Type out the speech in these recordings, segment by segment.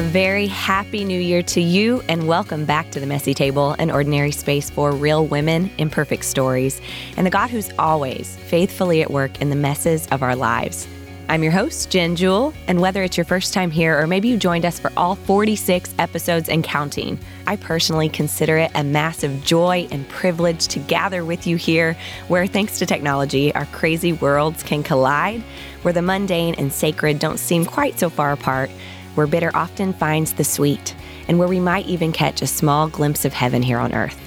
A very happy new year to you, and welcome back to the Messy Table, an ordinary space for real women, imperfect stories, and the God who's always faithfully at work in the messes of our lives. I'm your host, Jenn Jewell, and whether it's your first time here or maybe you joined us for all 46 episodes and counting, I personally consider it a massive joy and privilege to gather with you here, where thanks to technology, our crazy worlds can collide, where the mundane and sacred don't seem quite so far apart where bitter often finds the sweet, and where we might even catch a small glimpse of heaven here on earth.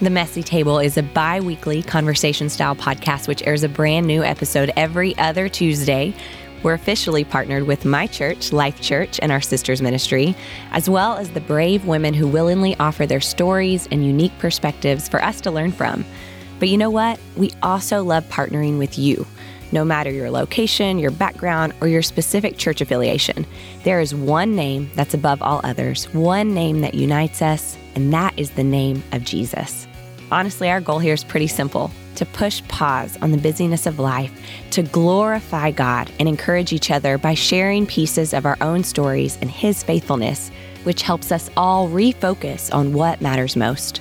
The Messy Table is a bi weekly conversation style podcast which airs a brand new episode every other Tuesday. We're officially partnered with my church, Life Church, and our sisters ministry, as well as the brave women who willingly offer their stories and unique perspectives for us to learn from. But you know what? We also love partnering with you no matter your location, your background, or your specific church affiliation. There is one name that's above all others, one name that unites us, and that is the name of Jesus. Honestly, our goal here is pretty simple to push pause on the busyness of life, to glorify God and encourage each other by sharing pieces of our own stories and His faithfulness, which helps us all refocus on what matters most.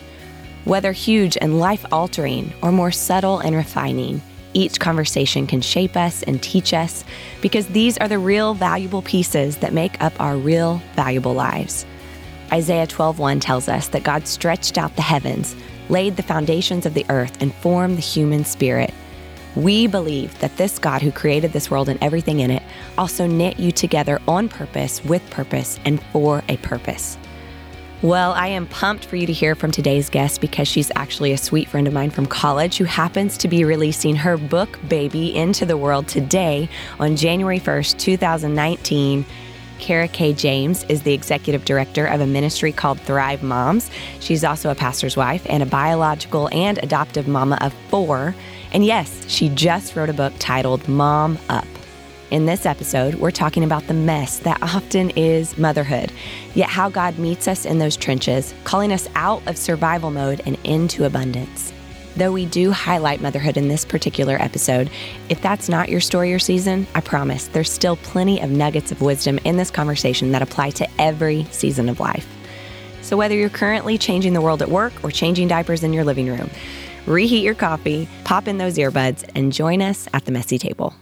Whether huge and life altering or more subtle and refining, each conversation can shape us and teach us because these are the real valuable pieces that make up our real valuable lives. Isaiah 12:1 tells us that God stretched out the heavens, laid the foundations of the earth and formed the human spirit. We believe that this God who created this world and everything in it also knit you together on purpose, with purpose, and for a purpose. Well, I am pumped for you to hear from today's guest because she's actually a sweet friend of mine from college who happens to be releasing her book, Baby, into the world today on January 1st, 2019. Kara-Kae James is the executive director of a ministry called Thrive Moms. She's also a pastor's wife and a biological and adoptive mama of four. And yes, she just wrote a book titled Mom Up. In this episode, we're talking about the mess that often is motherhood, yet how God meets us in those trenches, calling us out of survival mode and into abundance. Though we do highlight motherhood in this particular episode, if that's not your story or season, I promise there's still plenty of nuggets of wisdom in this conversation that apply to every season of life. So, whether you're currently changing the world at work or changing diapers in your living room, reheat your coffee, pop in those earbuds, and join us at the messy table.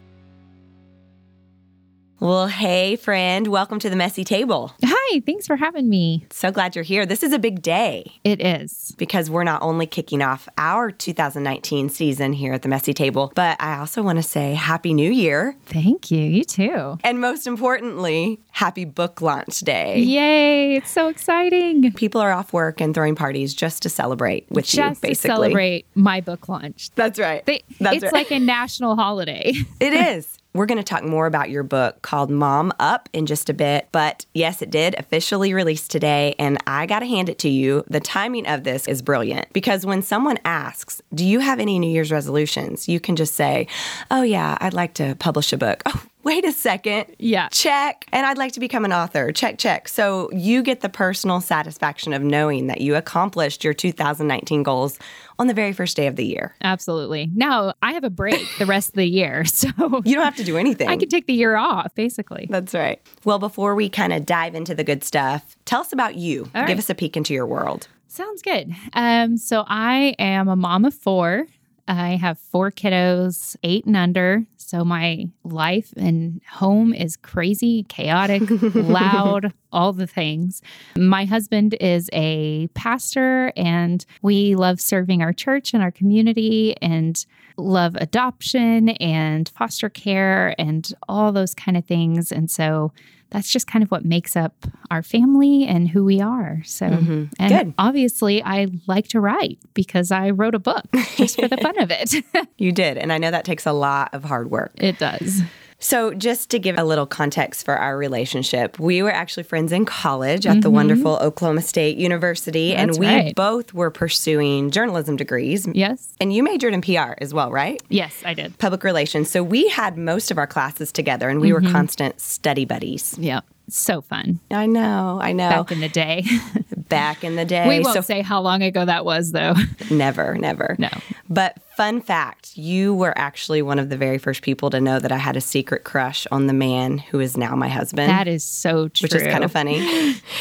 Well, hey, friend, welcome to the messy table. Hi, thanks for having me. So glad you're here. This is a big day. It is. Because we're not only kicking off our 2019 season here at the messy table, but I also want to say Happy New Year. Thank you. You too. And most importantly, Happy Book Launch Day. Yay, it's so exciting. People are off work and throwing parties just to celebrate with just you, basically. to celebrate my book launch. That's right. They, That's it's right. like a national holiday. It is. We're going to talk more about your book called Mom Up in just a bit. But yes, it did officially release today. And I got to hand it to you. The timing of this is brilliant because when someone asks, Do you have any New Year's resolutions? You can just say, Oh, yeah, I'd like to publish a book. Oh, wait a second. Yeah. Check. And I'd like to become an author. Check, check. So you get the personal satisfaction of knowing that you accomplished your 2019 goals on the very first day of the year. Absolutely. Now I have a break the rest of the year. So You don't have to do anything. I can take the year off, basically. That's right. Well, before we kind of dive into the good stuff, tell us about you. All Give right. us a peek into your world. Sounds good. Um, so I am a mom of four. I have four kiddos, eight and under. So my life and home is crazy, chaotic, loud, all the things. My husband is a pastor, and we love serving our church and our community and love adoption and foster care and all those kind of things. And so that's just kind of what makes up our family and who we are. So, Mhm. and Good. obviously, I like to write because I wrote a book just for the fun of it. You did. And I know that takes a lot of hard work. it does. So, just to give a little context for our relationship, we were actually friends in college at the wonderful Oklahoma State University, and Mm-hmm. We right. both were pursuing journalism degrees. Yes. And you majored in PR as well, right? Yes, I did. Public relations. So, we had most of our classes together and we Mm-hmm. were constant study buddies. Yeah. So fun I know, I know. back in the day. Back in the day. we won't so say how long ago that was, though. Never, never. No. But Fun fact you were actually one of the very first people to know that I had a secret crush on the man who is now my husband. That is so true. Which is kind of funny.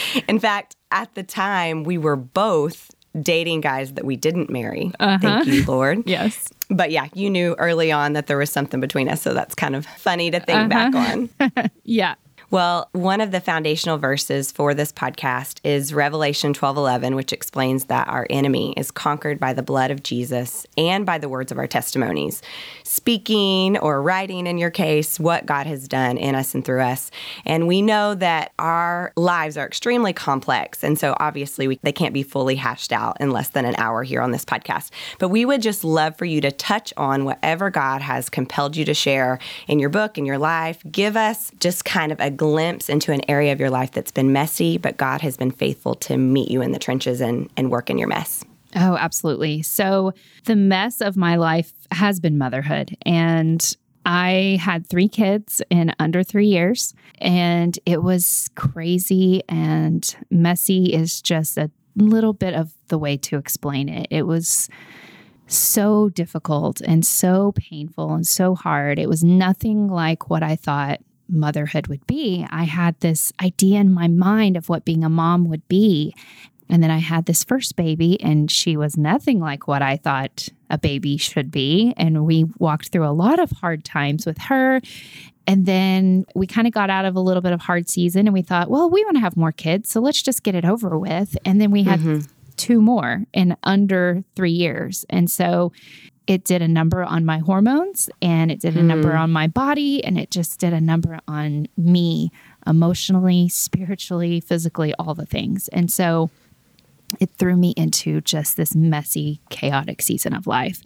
In fact, at the time, we were both dating guys that we didn't marry. Uh-huh. Thank you, Lord. yes. But yeah, you knew early on that there was something between us. So that's kind of funny to think uh-huh. back on. yeah. Well, one of the foundational verses for this podcast is Revelation 12:11, which explains that our enemy is conquered by the blood of Jesus and by the words of our testimonies. Speaking or writing in your case what God has done in us and through us. And we know that our lives are extremely complex, and so obviously we, they can't be fully hashed out in less than an hour here on this podcast. But we would just love for you to touch on whatever God has compelled you to share in your book in your life. Give us just kind of a glimpse into an area of your life that's been messy, but God has been faithful to meet you in the trenches and, and work in your mess. Oh, absolutely. So, the mess of my life has been motherhood. And I had three kids in under three years, and it was crazy and messy, is just a little bit of the way to explain it. It was so difficult and so painful and so hard. It was nothing like what I thought motherhood would be. I had this idea in my mind of what being a mom would be. And then I had this first baby, and she was nothing like what I thought a baby should be. And we walked through a lot of hard times with her. And then we kind of got out of a little bit of hard season, and we thought, well, we want to have more kids. So let's just get it over with. And then we had mm-hmm. two more in under three years. And so it did a number on my hormones and it did a number hmm. on my body and it just did a number on me emotionally, spiritually, physically, all the things. And so it threw me into just this messy, chaotic season of life.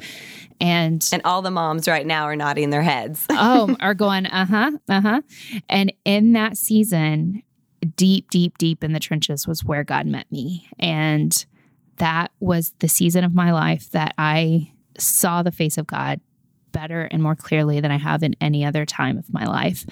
And and all the moms right now are nodding their heads. oh, are going, uh-huh, uh-huh. And in that season, deep, deep, deep in the trenches was where God met me. And that was the season of my life that I saw the face of God better and more clearly than I have in any other time of my life.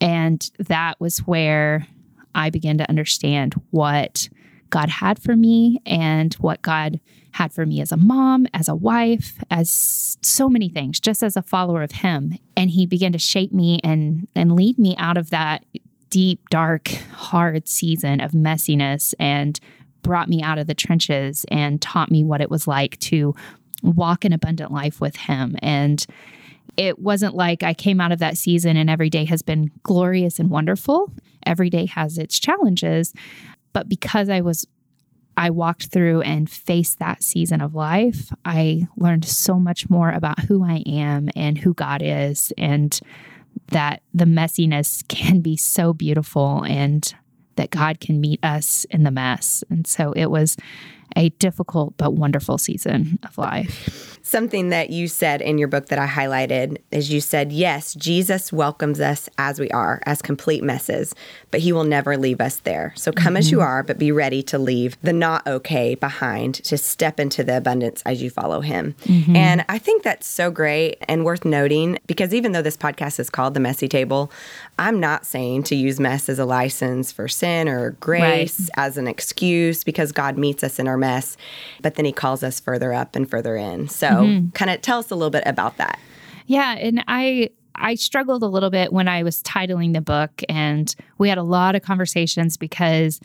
And that was where I began to understand what God had for me and what God had for me as a mom, as a wife, as so many things, just as a follower of Him. And He began to shape me and, and lead me out of that deep, dark, hard season of messiness and brought me out of the trenches and taught me what it was like to walk an abundant life with Him. And it wasn't like I came out of that season and every day has been glorious and wonderful. Every day has its challenges. But because I was, I walked through and faced that season of life, I learned so much more about who I am and who God is, and that the messiness can be so beautiful and that God can meet us in the mess. And so it was a difficult but wonderful season of life. Something that you said in your book that I highlighted is you said, Yes, Jesus welcomes us as we are, as complete messes, but he will never leave us there. So come mm-hmm. as you mm-hmm. are, but be ready to leave the not okay behind to step into the abundance as you follow him. Mm-hmm. And I think that's so great and worth noting because even though this podcast is called The Messy Table, I'm not saying to use mess as a license for sin or grace right. as an excuse because God meets us in our mess, but then he calls us further up and further in. So, mm-hmm. kind of tell us a little bit about that. Yeah, and I I struggled a little bit when I was titling the book and we had a lot of conversations because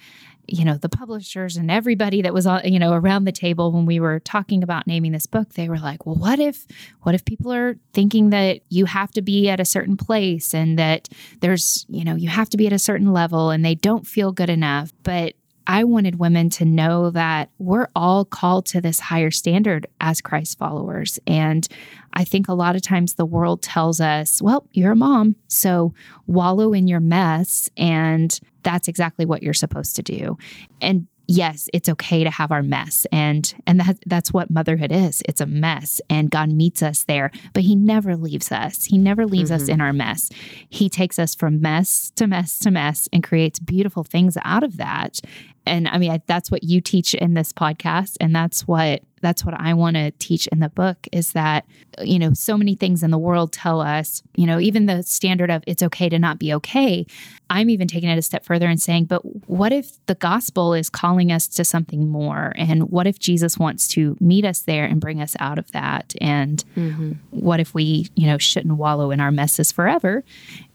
you know the publishers and everybody that was you know around the table when we were talking about naming this book they were like well what if what if people are thinking that you have to be at a certain place and that there's you know you have to be at a certain level and they don't feel good enough but I wanted women to know that we're all called to this higher standard as Christ followers. And I think a lot of times the world tells us, well, you're a mom, so wallow in your mess. And that's exactly what you're supposed to do. And yes, it's okay to have our mess. And and that that's what motherhood is. It's a mess and God meets us there, but he never leaves us. He never leaves mm-hmm. us in our mess. He takes us from mess to mess to mess and creates beautiful things out of that. And I mean, I, that's what you teach in this podcast and that's what that's what I want to teach in the book is that, you know, so many things in the world tell us, you know, even the standard of it's okay to not be okay. I'm even taking it a step further and saying, but what if the gospel is calling us to something more? And what if Jesus wants to meet us there and bring us out of that? And mm-hmm. what if we, you know, shouldn't wallow in our messes forever?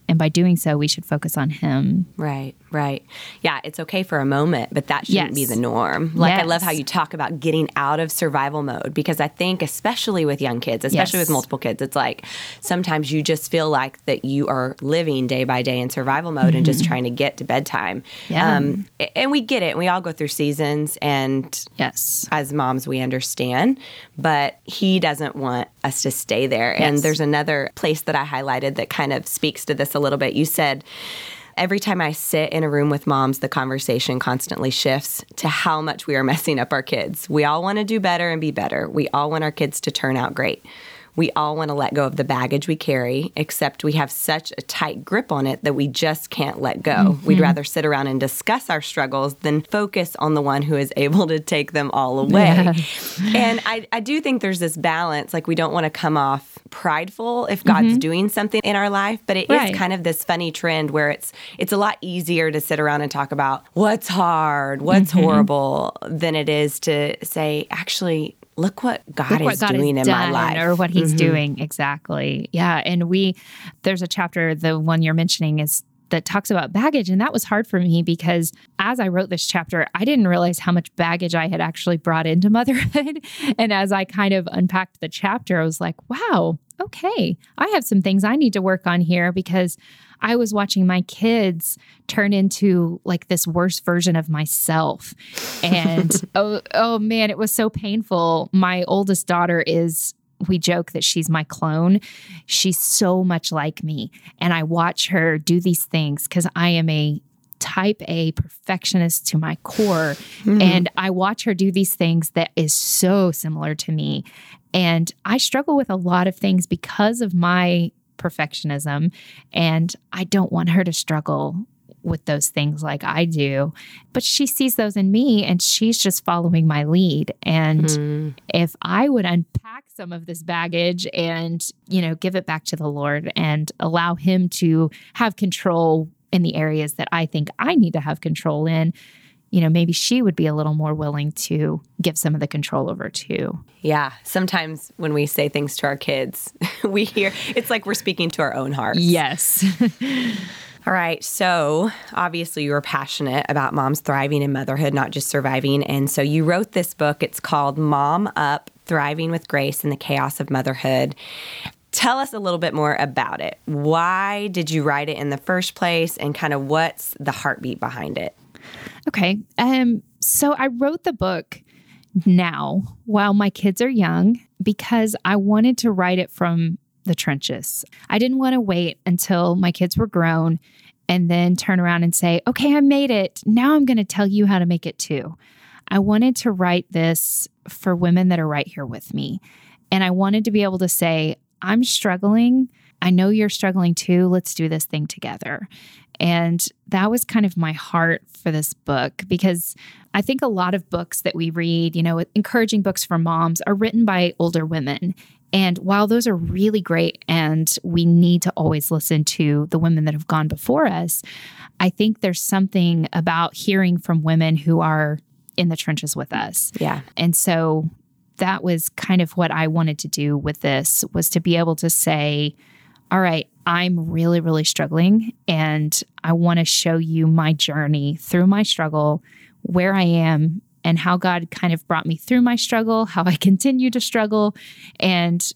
And by doing so, we should focus on Him. Right, right. Yeah, it's okay for a moment, but that shouldn't yes. be the norm. Like, yes. I love how you talk about getting out of survival mode because I think, especially with young kids, especially yes. with multiple kids, it's like sometimes you just feel like that you are living day by day in survival mode mm-hmm. and just mm-hmm. trying to get to bedtime. Yeah. Um, and we get it. We all go through seasons. And yes, as moms, we understand. But He doesn't want us to stay there. And there's another place that I highlighted that kind of speaks to this a little bit. You said, every time I sit in a room with moms, the conversation constantly shifts to how much we are messing up our kids. We all want to do better and be better. We all want our kids to turn out great we all want to let go of the baggage we carry, except we have such a tight grip on it that we just can't let go. Mm-hmm. We'd rather sit around and discuss our struggles than focus on the one who is able to take them all away. Yes. And I, I do think there's this balance. Like, we don't want to come off prideful if God's mm-hmm. doing something in our life, but it right. is kind of this funny trend where it's it's a lot easier to sit around and talk about what's hard, what's mm-hmm. horrible than it is to say actually look what God look what is God doing in my life or what he's mm-hmm. doing exactly. Yeah, and we there's a chapter the one you're mentioning is that talks about baggage and that was hard for me because as I wrote this chapter I didn't realize how much baggage I had actually brought into motherhood and as I kind of unpacked the chapter I was like wow okay I have some things I need to work on here because I was watching my kids turn into like this worse version of myself. And oh, oh man, it was so painful. My oldest daughter is we joke that she's my clone. She's so much like me. And I watch her do these things because I am a type A perfectionist to my core. Mm-hmm. And I watch her do these things that is so similar to me. And I struggle with a lot of things because of my perfectionism. And I don't want her to struggle with those things like I do. But she sees those in me and she's just following my lead. And mm. if I would unpack some of this baggage and, you know, give it back to the Lord and allow Him to have control in the areas that I think I need to have control in, you know, maybe she would be a little more willing to give some of the control over too. Yeah. Sometimes when we say things to our kids, we hear it's like we're speaking to our own hearts. Yes. All right. So, obviously, you were passionate about moms thriving in motherhood, not just surviving. And so, you wrote this book. It's called Mom Up Thriving with Grace in the Chaos of Motherhood. Tell us a little bit more about it. Why did you write it in the first place? And kind of what's the heartbeat behind it? Okay. Um, so I wrote the book now while my kids are young because I wanted to write it from the trenches. I didn't want to wait until my kids were grown and then turn around and say, okay, I made it. Now I'm going to tell you how to make it too. I wanted to write this for women that are right here with me. And I wanted to be able to say, I'm struggling. I know you're struggling too. Let's do this thing together. And that was kind of my heart for this book because I think a lot of books that we read, you know, encouraging books for moms, are written by older women. And while those are really great and we need to always listen to the women that have gone before us, I think there's something about hearing from women who are in the trenches with us. Yeah. And so that was kind of what I wanted to do with this was to be able to say, all right, I'm really, really struggling. And I want to show you my journey through my struggle, where I am, and how God kind of brought me through my struggle, how I continue to struggle, and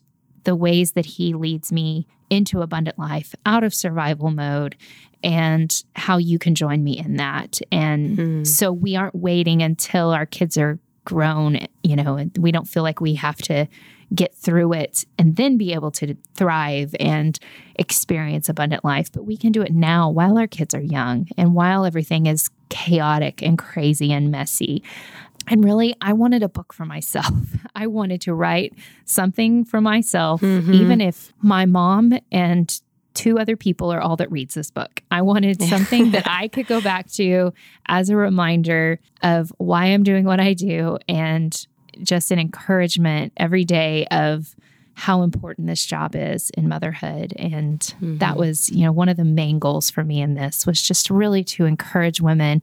the ways that He leads me into abundant life out of survival mode and how you can join me in that. And mm. so we aren't waiting until our kids are grown, you know, and we don't feel like we have to get through it and then be able to thrive and experience abundant life. But we can do it now while our kids are young and while everything is chaotic and crazy and messy. And really, I wanted a book for myself. I wanted to write something for myself, mm-hmm. even if my mom and two other people are all that reads this book. I wanted something that I could go back to as a reminder of why I'm doing what I do and just an encouragement every day of how important this job is in motherhood and mm-hmm. that was you know one of the main goals for me in this was just really to encourage women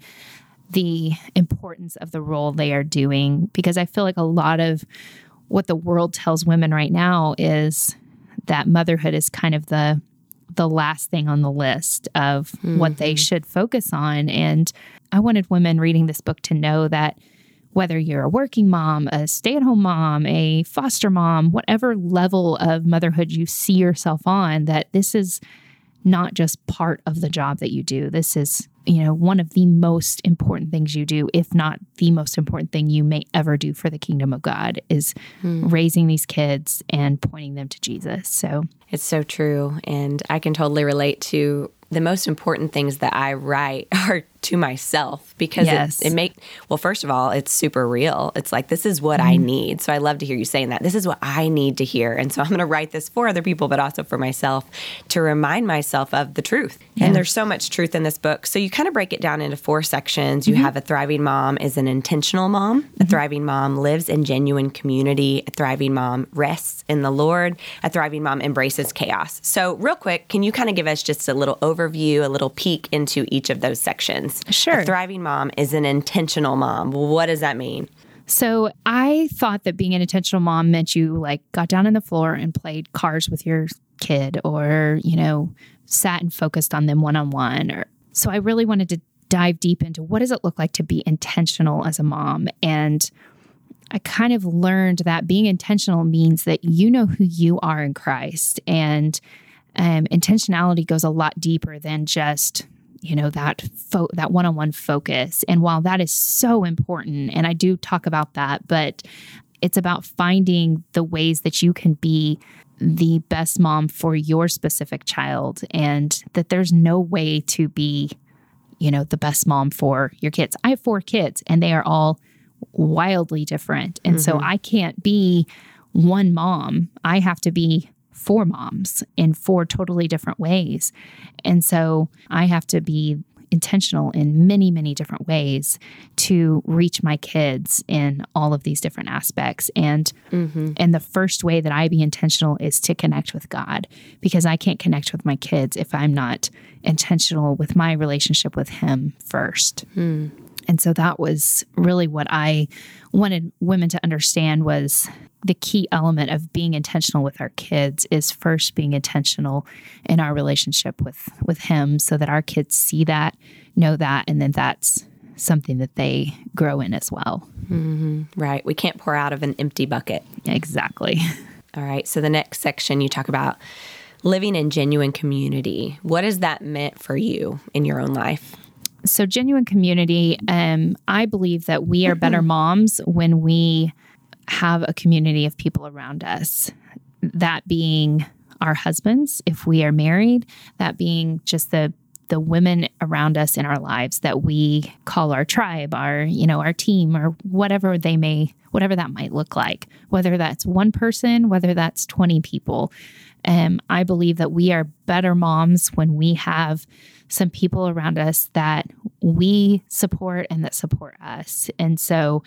the importance of the role they are doing because i feel like a lot of what the world tells women right now is that motherhood is kind of the the last thing on the list of mm-hmm. what they mm-hmm. should focus on and i wanted women reading this book to know that whether you're a working mom, a stay at home mom, a foster mom, whatever level of motherhood you see yourself on, that this is not just part of the job that you do. This is, you know, one of the most important things you do, if not the most important thing you may ever do for the kingdom of God, is hmm. raising these kids and pointing them to Jesus. So it's so true. And I can totally relate to the most important things that I write are to myself because yes. it, it make well first of all it's super real it's like this is what mm. i mm-hmm. need so i love to hear you saying that this is what i need to hear and so i'm going to write this for other people but also for myself to remind myself of the truth yeah. and there's so much truth in this book so you kind of break it down into four sections you mm-hmm. have a thriving mom is an intentional mom mm-hmm. a thriving mom lives in genuine community a thriving mom rests in the lord a thriving mom embraces chaos so real quick can you kind of give us just a little overview a little peek into each of those sections Sure. A thriving mom is an intentional mom. What does that mean? So I thought that being an intentional mom meant you like got down on the floor and played cards with your kid or, you know, sat and focused on them one on one or so I really wanted to dive deep into what does it look like to be intentional as a mom and I kind of learned that being intentional means that you know who you are in Christ and um, intentionality goes a lot deeper than just you know that fo- that one-on-one focus and while that is so important and I do talk about that but it's about finding the ways that you can be the best mom for your specific child and that there's no way to be you know the best mom for your kids. I have 4 kids and they are all wildly different and mm-hmm. so I can't be one mom. I have to be four moms in four totally different ways. And so I have to be intentional in many, many different ways to reach my kids in all of these different aspects. And mm-hmm. and the first way that I be intentional is to connect with God because I can't connect with my kids if I'm not intentional with my relationship with Him first. Mm. And so that was really what I wanted women to understand was the key element of being intentional with our kids is first being intentional in our relationship with with him so that our kids see that, know that and then that's something that they grow in as well. Mm-hmm. Right. We can't pour out of an empty bucket. Exactly. All right. So the next section you talk about living in genuine community. What has that meant for you in your own life? So genuine community um, i believe that we are better moms when we have a community of people around us. That being our husbands if we are married that being just the the women around us in our lives that we call our tribe our you know our team or whatever they may whatever that might look like whether that's one person whether that's 20 people. Um, i believe that we are better moms when we have some people around us that we support and that support us. And so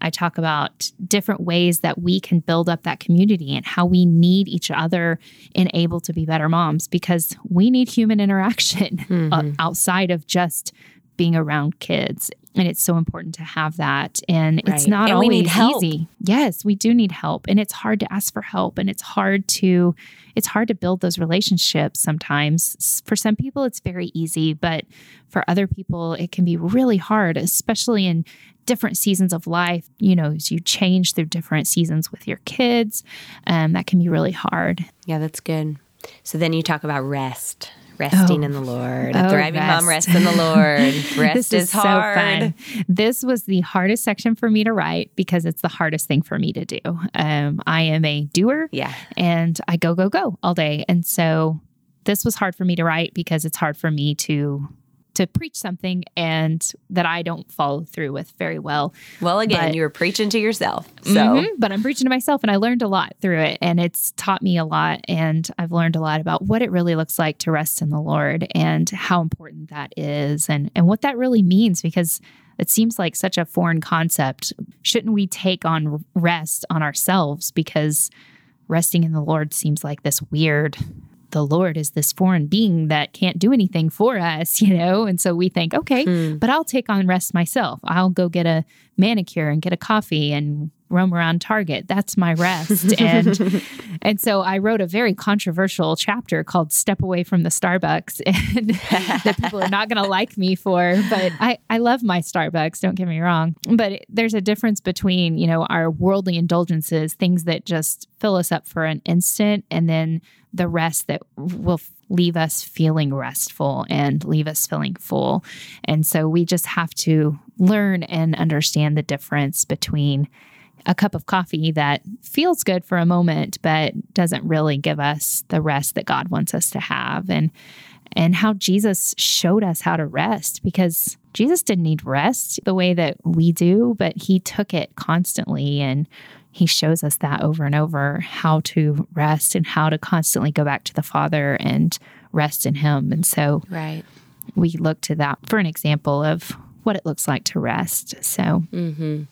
I talk about different ways that we can build up that community and how we need each other and able to be better moms because we need human interaction mm-hmm. outside of just being around kids and it's so important to have that. And right. it's not and always easy. Yes we do need help and it's hard to ask for help and it's hard to it's hard to build those relationships sometimes. For some people it's very easy but for other people it can be really hard especially in different seasons of life. You know as you change through different seasons with your kids um, that can be really hard. Yeah that's good. So then you talk about rest resting oh. in the Lord. A oh, thriving rest. mom rests in the Lord. Rest this is, is hard. So this was the hardest section for me to write because it's the hardest thing for me to do. Um, I am a doer. Yeah. And I go, go, go all day. And so this was hard for me to write because it's hard for me to to preach something and that I don't follow through with very well. Well, again, But- you were preaching to yourself. So, Mhm, but I'm preaching to myself and I learned a lot through it and it's taught me a lot and I've learned a lot about what it really looks like to rest in the Lord and how important that is and and what that really means because it seems like such a foreign concept. Shouldn't we take on rest on ourselves because resting in the Lord seems like this weird the Lord is this foreign being that can't do anything for us, you know? And so we think, okay, Hmm. but I'll take on rest myself. I'll go get a manicure and get a coffee and roam around Target. That's my rest. and and so I wrote a very controversial chapter called Step Away from the Starbucks and that people are not going to like me for, but I I love my Starbucks, don't get me wrong. But it- there's a difference between, you know, our worldly indulgences, things that just fill us up for an instant and then the rest that will leave us feeling restful and leave us feeling full. And so we just have to learn and understand the difference between a cup of coffee that feels good for a moment but doesn't really give us the rest that God wants us to have. And and how Jesus showed us how to rest because Jesus didn't need rest the way that we do but he took it constantly. And he shows us that over and over how to rest and how to constantly go back to the Father and rest in him. And so right. we look to that for an example of what it looks like to rest so mm-hmm.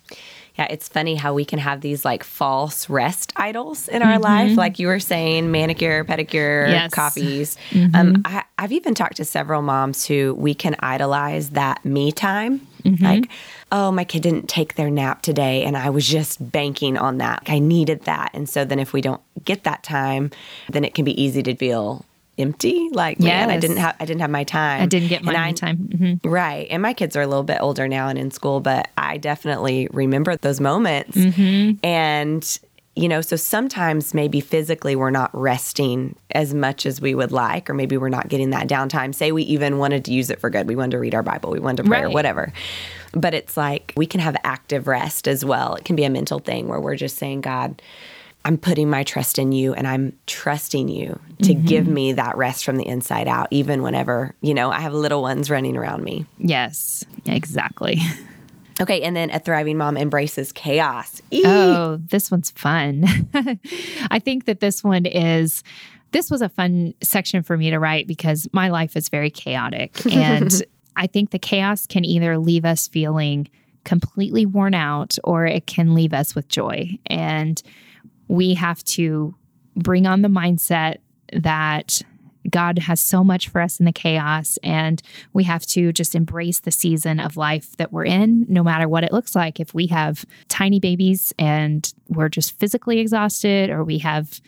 Yeah, it's funny how we can have these like false rest idols in our mm-hmm. life, like you were saying, manicure, pedicure, Yes. coffees. Mm-hmm. Um, I, I've even talked to several moms who we can idolize that me time. Like, oh, my kid didn't take their nap today, and I was just banking on that. I needed that, and so then if we don't get that time, then it can be easy to feel empty. Like, man, I didn't have I didn't have my time. I didn't get my I- time. Mhm. Right. And my kids are a little bit older now and in school, but I definitely remember those moments. And, you know, so sometimes maybe physically we're not resting as much as we would like, or maybe we're not getting that downtime. Say we even wanted to use it for good. We wanted to read our Bible, we wanted to pray, or whatever. But it's like we can have active rest as well. It can be a mental thing where we're just saying, God, I'm putting my trust in you and I'm trusting you to mm-hmm. give me that rest from the inside out, even whenever, you know, I have little ones running around me. Yes, exactly. Okay. And then a thriving mom embraces chaos. Eee. Oh, this one's fun. I think that this one is. This was a fun section for me to write because my life is very chaotic. And I think the chaos can either leave us feeling completely worn out or it can leave us with joy. And we have to bring on the mindset that God has so much for us in the chaos, and we have to just embrace the season of life that we're in, no matter what it looks like. If we have tiny babies and we're just physically exhausted, or we have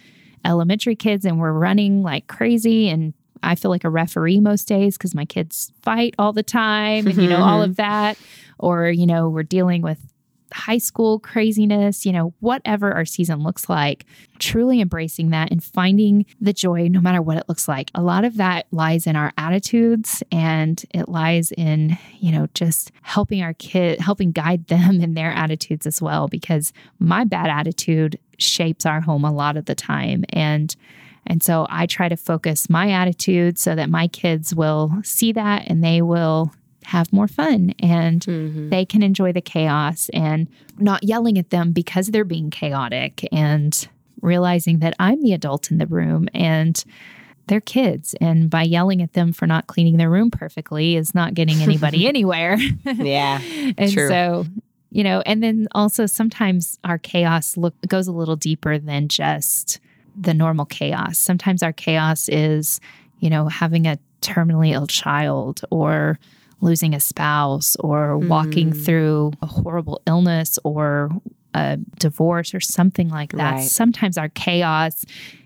elementary kids and we're running like crazy, and I feel like a referee most days because my kids fight all the time, and you know, all of mm-hmm. that, or you know, we're dealing with high school craziness, you know, whatever our season looks like, truly embracing that and finding the joy no matter what it looks like. A lot of that lies in our attitudes and it lies in, you know, just helping our kid, helping guide them in their attitudes as well, because my bad attitude shapes our home a lot of the time. And and so I try to focus my attitude so that my kids will see that and they will have more fun and mm-hmm. they can enjoy the chaos and not yelling at them because they're being chaotic and realizing that I'm the adult in the room and they're kids. And by yelling at them for not cleaning their room perfectly is not getting anybody anywhere. Yeah. and True. so, you know, and then also sometimes our chaos look goes a little deeper than just the normal chaos. Sometimes our chaos is, you know, having a terminally ill child or losing a spouse or walking through a horrible illness or a divorce or something like that. Right. Sometimes our chaos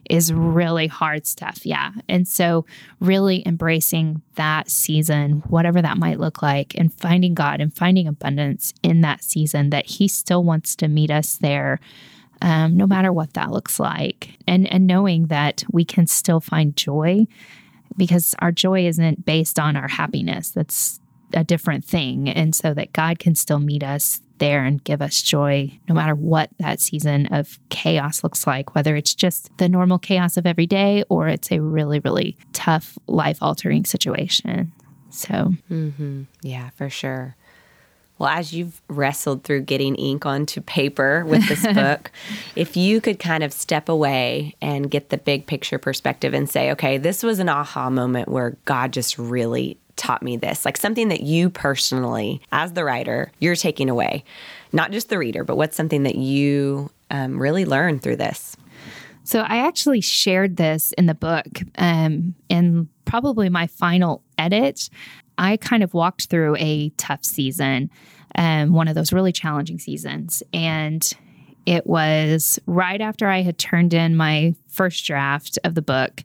is really hard stuff. Yeah. And so, really embracing that season, whatever that might look like, and finding God and finding abundance in that season that He still wants to meet us there. Um, no matter what that looks like, and and knowing that we can still find joy, because our joy isn't based on our happiness. That's a different thing, and so that God can still meet us there and give us joy, no matter what that season of chaos looks like, whether it's just the normal chaos of every day or it's a really, really tough, life altering situation. So, mm-hmm. yeah, for sure. Well, as you've wrestled through getting ink onto paper with this book, if you could kind of step away and get the big picture perspective and say, okay, this was an aha moment where God just really taught me this, like something that you personally, as the writer, you're taking away, not just the reader, but what's something that you um, really learned through this? So I actually shared this in the book um, in probably my final edit. I kind of walked through a tough season, um, one of those really challenging seasons. And it was right after I had turned in my first draft of the book.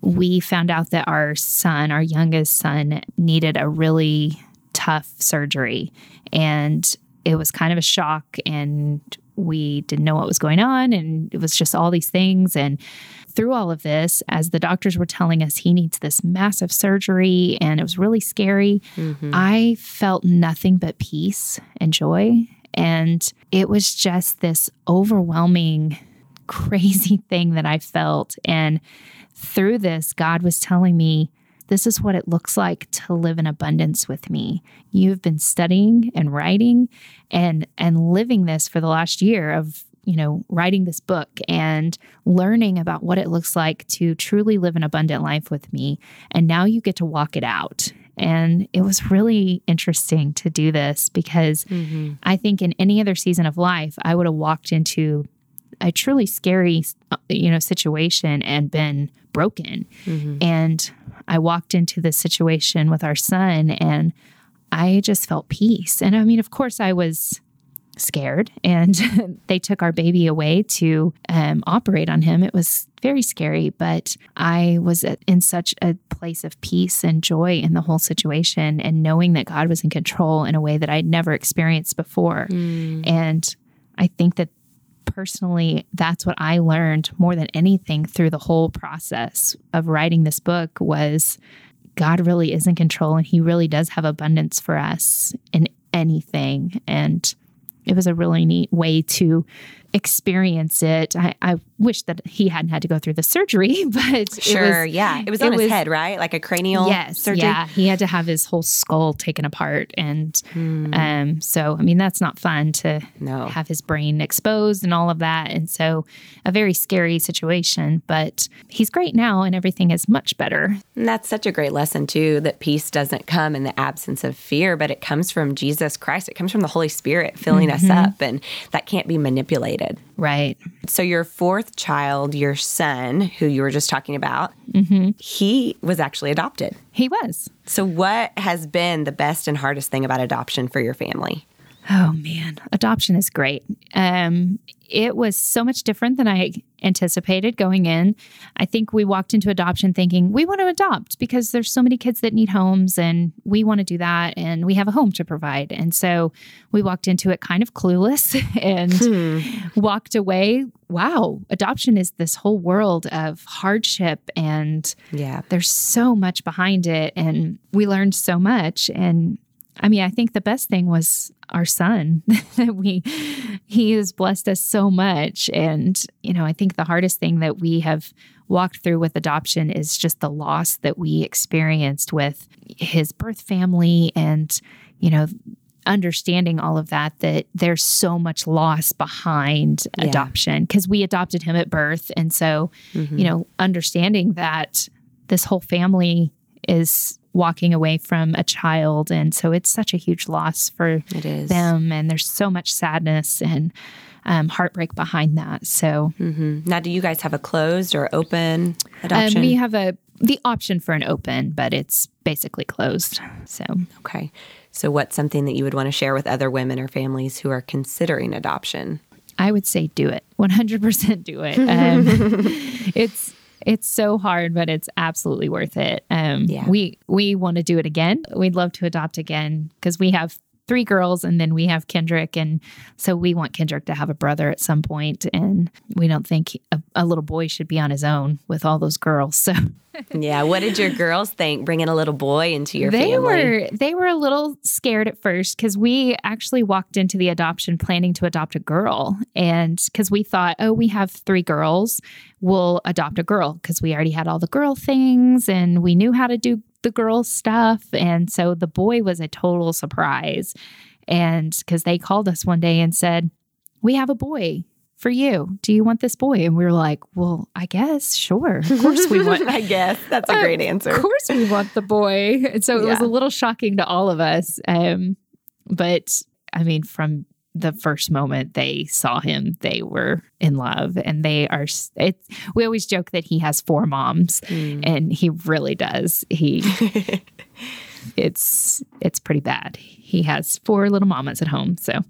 We found out that our son, our youngest son, needed a really tough surgery. And it was kind of a shock. And we didn't know what was going on. And it was just all these things. And through all of this, as the doctors were telling us he needs this massive surgery and it was really scary, mm-hmm. I felt nothing but peace and joy. And it was just this overwhelming, crazy thing that I felt. And through this, God was telling me, this is what it looks like to live in abundance with me. You've been studying and writing and and living this for the last year of you know, writing this book and learning about what it looks like to truly live an abundant life with me. And now you get to walk it out. And it was really interesting to do this because mm-hmm. I think in any other season of life, I would have walked into a truly scary, you know, situation and been broken. Mm-hmm. And I walked into this situation with our son and I just felt peace. And I mean, of course, I was scared and they took our baby away to um, operate on him. It was very scary, but I was in such a place of peace and joy in the whole situation and knowing that God was in control in a way that I'd never experienced before. Mm. And I think that personally that's what I learned more than anything through the whole process of writing this book was God really is in control and he really does have abundance for us in anything. And it was a really neat way to experience it. I, I, wish that he hadn't had to go through the surgery, but sure, was, yeah, it was on it his was, head, right? Like a cranial yes, surgery. Yeah, he had to have his whole skull taken apart, and hmm. um, so I mean that's not fun to no. have his brain exposed and all of that, and so a very scary situation. But he's great now, and everything is much better. And that's such a great lesson too. That peace doesn't come in the absence of fear, but it comes from Jesus Christ. It comes from the Holy Spirit filling mm-hmm. us up, and that can't be manipulated. Right. So, your fourth child, your son, who you were just talking about, mm-hmm. he was actually adopted. He was. So, what has been the best and hardest thing about adoption for your family? Oh man, adoption is great. Um, it was so much different than I anticipated going in. I think we walked into adoption thinking we want to adopt because there's so many kids that need homes and we want to do that and we have a home to provide. And so we walked into it kind of clueless and hmm. walked away. Wow, adoption is this whole world of hardship and yeah, there's so much behind it and we learned so much and I mean, I think the best thing was our son that we he has blessed us so much and you know i think the hardest thing that we have walked through with adoption is just the loss that we experienced with his birth family and you know understanding all of that that there's so much loss behind yeah. adoption because we adopted him at birth and so mm-hmm. you know understanding that this whole family is walking away from a child. And so it's such a huge loss for them. And there's so much sadness and um, heartbreak behind that. So mm-hmm. now, do you guys have a closed or open adoption? Um, we have a the option for an open, but it's basically closed. So okay. So what's something that you would want to share with other women or families who are considering adoption? I would say do it. 100% do it. Um, it's it's so hard, but it's absolutely worth it. Um, yeah. We we want to do it again. We'd love to adopt again because we have three girls and then we have Kendrick. And so we want Kendrick to have a brother at some point, And we don't think a, a little boy should be on his own with all those girls. So yeah. What did your girls think bringing a little boy into your family. they family? Were, they were a little scared at first because we actually walked into the adoption planning to adopt a girl. And because we thought, oh, we have three girls, we'll adopt a girl because we already had all the girl things and we knew how to do the girls' stuff. And so the boy was a total surprise. And because they called us one day and said, We have a boy for you. Do you want this boy? And we were like, Well, I guess, sure. Of course we want. I guess that's a great answer. Of course we want the boy. And so it was a little shocking to all of us. Um, but I mean, from the first moment they saw him, they were in love, and they are. It. We always joke that he has four moms, Mm. and he really does. He. it's it's pretty bad. He has four little mamas at home. So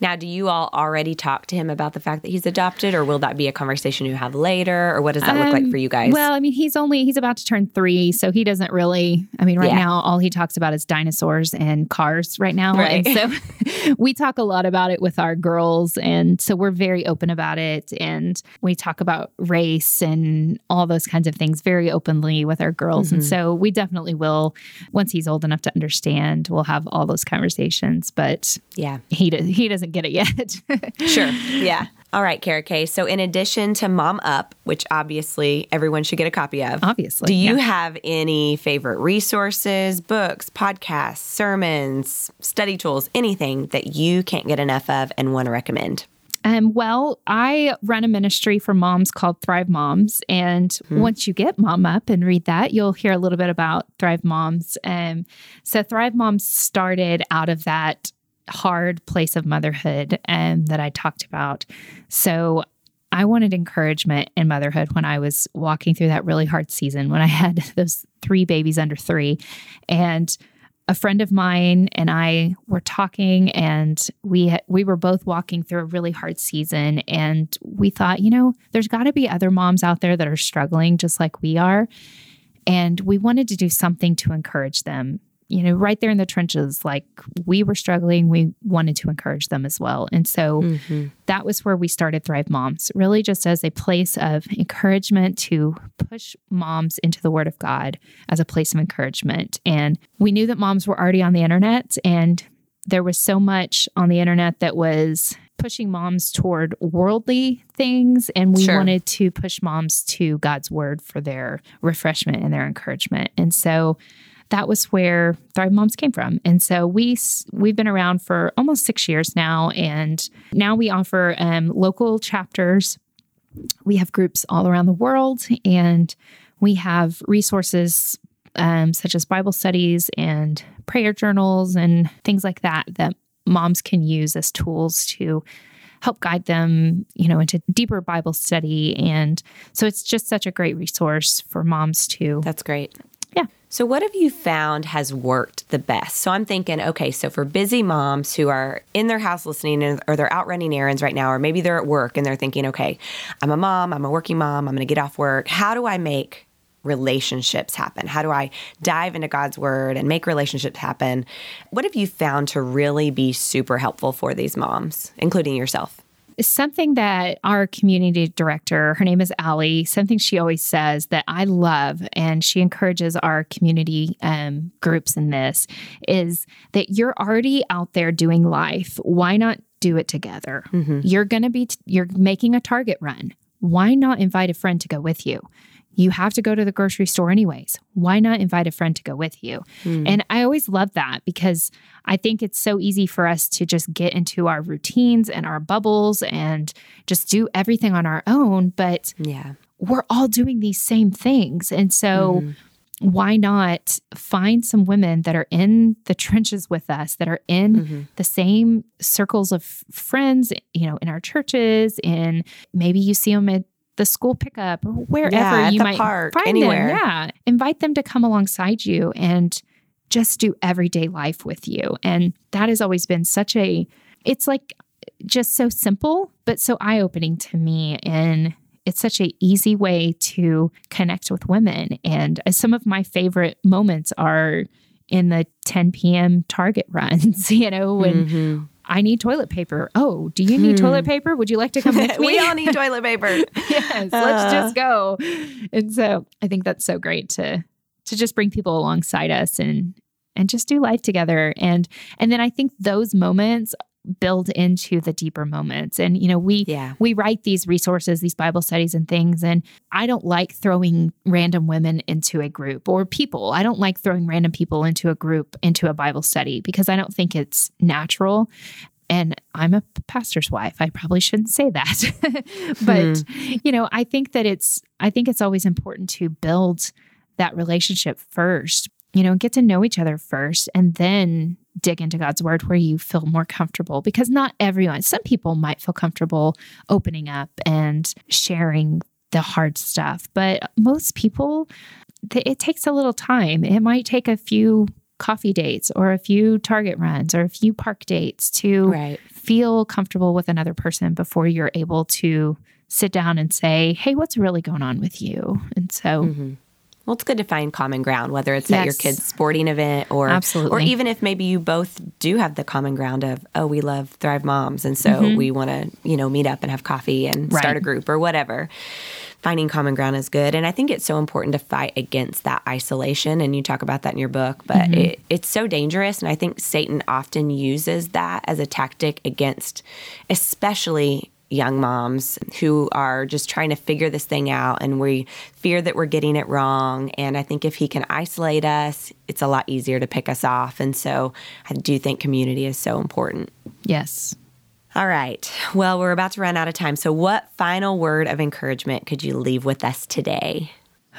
Now, do you all already talk to him about the fact that he's adopted, or will that be a conversation you have later, or what does that look like Um, for you guys? Well, I mean, he's only he's about to turn three, so he doesn't really. I mean, right Yeah. now, all he talks about is dinosaurs and cars. Right now, Right. and so we talk a lot about it with our girls, and so we're very open about it, and we talk about race and all those kinds of things very openly with our girls, and Mhm. so we definitely will once he's old enough to understand. We'll have all those conversations, but yeah, he he doesn't get it yet. sure. Yeah. All right, Kara-Kae. So, in addition to Mom Up, which obviously everyone should get a copy of, Obviously, do you yeah. have any favorite resources, books, podcasts, sermons, study tools, anything that you can't get enough of and want to recommend? Um, well, I run a ministry for moms called Thrive Moms. And once you get Mom Up and read that, you'll hear a little bit about Thrive Moms. Um, so, Thrive Moms started out of that hard place of motherhood um, that I talked about. So, I wanted encouragement in motherhood when I was walking through that really hard season when I had those three babies under three. And a friend of mine and I were talking, and we we were both walking through a really hard season, and we thought, you know, there's got to be other moms out there that are struggling just like we are, and we wanted to do something to encourage them. You know, right there in the trenches, like we were struggling, we wanted to encourage them as well, and so Mm-hmm. that was where we started Thrive Moms, really just as a place of encouragement to push moms into the Word of God as a place of encouragement. And we knew that moms were already on the internet, and there was so much on the internet that was pushing moms toward worldly things. And we Sure. wanted to push moms to God's Word for their refreshment and their encouragement. And so that was where Thrive Moms came from. And so we we've been around for almost six years now, and now we offer um, local chapters. We have groups all around the world, and we have resources um, such as Bible studies and prayer journals and things like that that moms can use as tools to help guide them, you know, into deeper Bible study. And so it's just such a great resource for moms to That's great. So, what have you found has worked the best? So, I'm thinking, okay, so for busy moms who are in their house listening or they're out running errands right now, or maybe they're at work and they're thinking, okay, I'm a mom, I'm a working mom, I'm to get off work. How do I make relationships happen? How do I dive into God's word and make relationships happen? What have you found to really be super helpful for these moms, including yourself? Something that our community director, her name is Allie, something she always says that I love, and she encourages our community um, groups in this is that you're already out there doing life. Why not do it together? You're going to be, you're making a target run. Why not invite a friend to go with you? You have to go to the grocery store anyways. Why not invite a friend to go with you? And I always love that because I think it's so easy for us to just get into our routines and our bubbles and just do everything on our own. But Yeah. we're all doing these same things. And so, Mm-hmm. why not find some women that are in the trenches with us, that are in Mm-hmm. the same circles of friends, you know, in our churches, and maybe you see them at the school pickup wherever Yeah, you might park, find anywhere. them. Yeah. Invite them to come alongside you and just do everyday life with you. And that has always been such a, it's like just so simple, but so eye opening to me. And it's such a easy way to connect with women. And some of my favorite moments are in the 10 p.m. Target runs, you know, when Mhm. I need toilet paper. Oh, do you need Hmm. toilet paper? Would you like to come with me? we all need toilet paper. yes, Uh. let's just go. And so I think that's so great to to just bring people alongside us and and just do life together. And and then I think those moments build into the deeper moments. And, you know, we, Yeah. we write these resources, these Bible studies and things. And I don't like throwing random women into a group or people. I don't like throwing random people into a group, into a Bible study, because I don't think it's natural. And I'm a pastor's wife. I probably shouldn't say that. but, hmm. you know, I think that it's, I think it's always important to build that relationship first, you know, get to know each other first and then dig into God's word where you feel more comfortable because not everyone, some people might feel comfortable opening up and sharing the hard stuff, but most people, it takes a little time. It might take a few coffee dates or a few target runs or a few park dates to Right. feel comfortable with another person before you're able to sit down and say, Hey, what's really going on with you? And so, Mm-hmm. Well, it's good to find common ground, whether it's at your kid's sporting event or Absolutely. or even if maybe you both do have the common ground of, oh, we love Thrive Moms, and so we want to, you know, meet up and have coffee and start Mm-hmm. A group or whatever. Finding common ground is good, and I think it's so important to fight against that isolation. And you talk about that in your book, but Mm-hmm. it, it's so dangerous, and I think Satan often uses that as a tactic against, especially young moms who are just trying to figure this thing out and we fear that we're getting it wrong and i think if he can isolate us it's a lot easier to pick us off and so i do think community is so important yes. all right well we're about to run out of time so what final word of encouragement could you leave with us today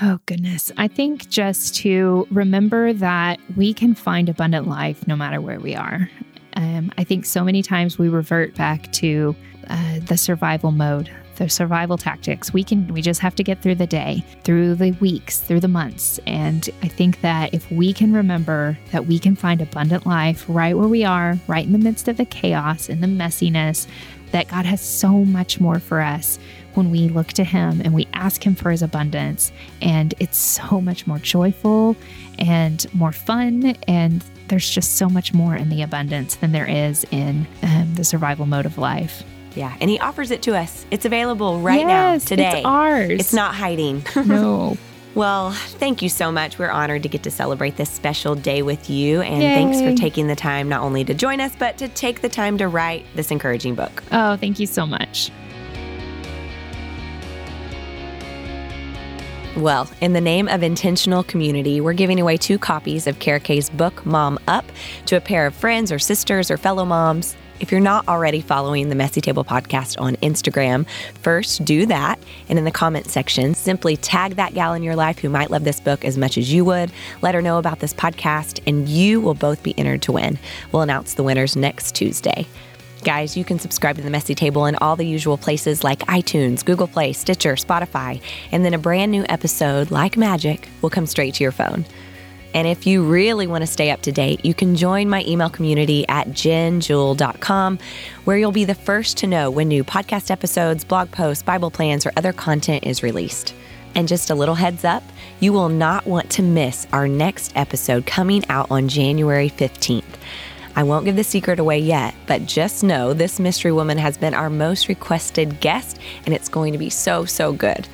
Oh, goodness. I think just to remember that we can find abundant life no matter where we are. Um, I think so many times we revert back to uh, the survival mode, the survival tactics. We can, we just have to get through the day, through the weeks, through the months. And I think that if we can remember that we can find abundant life right where we are, right in the midst of the chaos and the messiness, that God has so much more for us when we look to Him and we ask Him for His abundance. And it's so much more joyful and more fun. And there's just so much more in the abundance than there is in um, the survival mode of life. Yeah and he offers it to us it's available right now today It's ours. it's not hiding No. Well, thank you so much. We're honored to get to celebrate this special day with you. And thanks for taking the time not only to join us, but to take the time to write this encouraging book. Oh, thank you so much. Well, in the name of intentional community, we're giving away two copies of Kara-Kae's book, Mom Up, to a pair of friends or sisters or fellow moms. If you're not already following the Messy Table podcast on Instagram, first do that. And in the comment section, simply tag that gal in your life who might love this book as much as you would. Let her know about this podcast, and you will both be entered to win. We'll announce the winners next Tuesday. Guys, you can subscribe to the Messy Table in all the usual places like iTunes, Google Play, Stitcher, Spotify, and then a brand new episode, like magic, will come straight to your phone. And if you really want to stay up to date, you can join my email community at jennjewell.com, where you'll be the first to know when new podcast episodes, blog posts, Bible plans, or other content is released. And just a little heads up, you will not want to miss our next episode coming out on January 15th. I won't give the secret away yet, but just know this mystery woman has been our most requested guest, and it's going to be so, so good.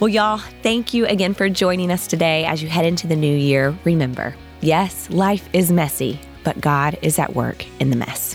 Well, y'all, thank you again for joining us today as you head into the new year. Remember, yes, life is messy, but God is at work in the mess.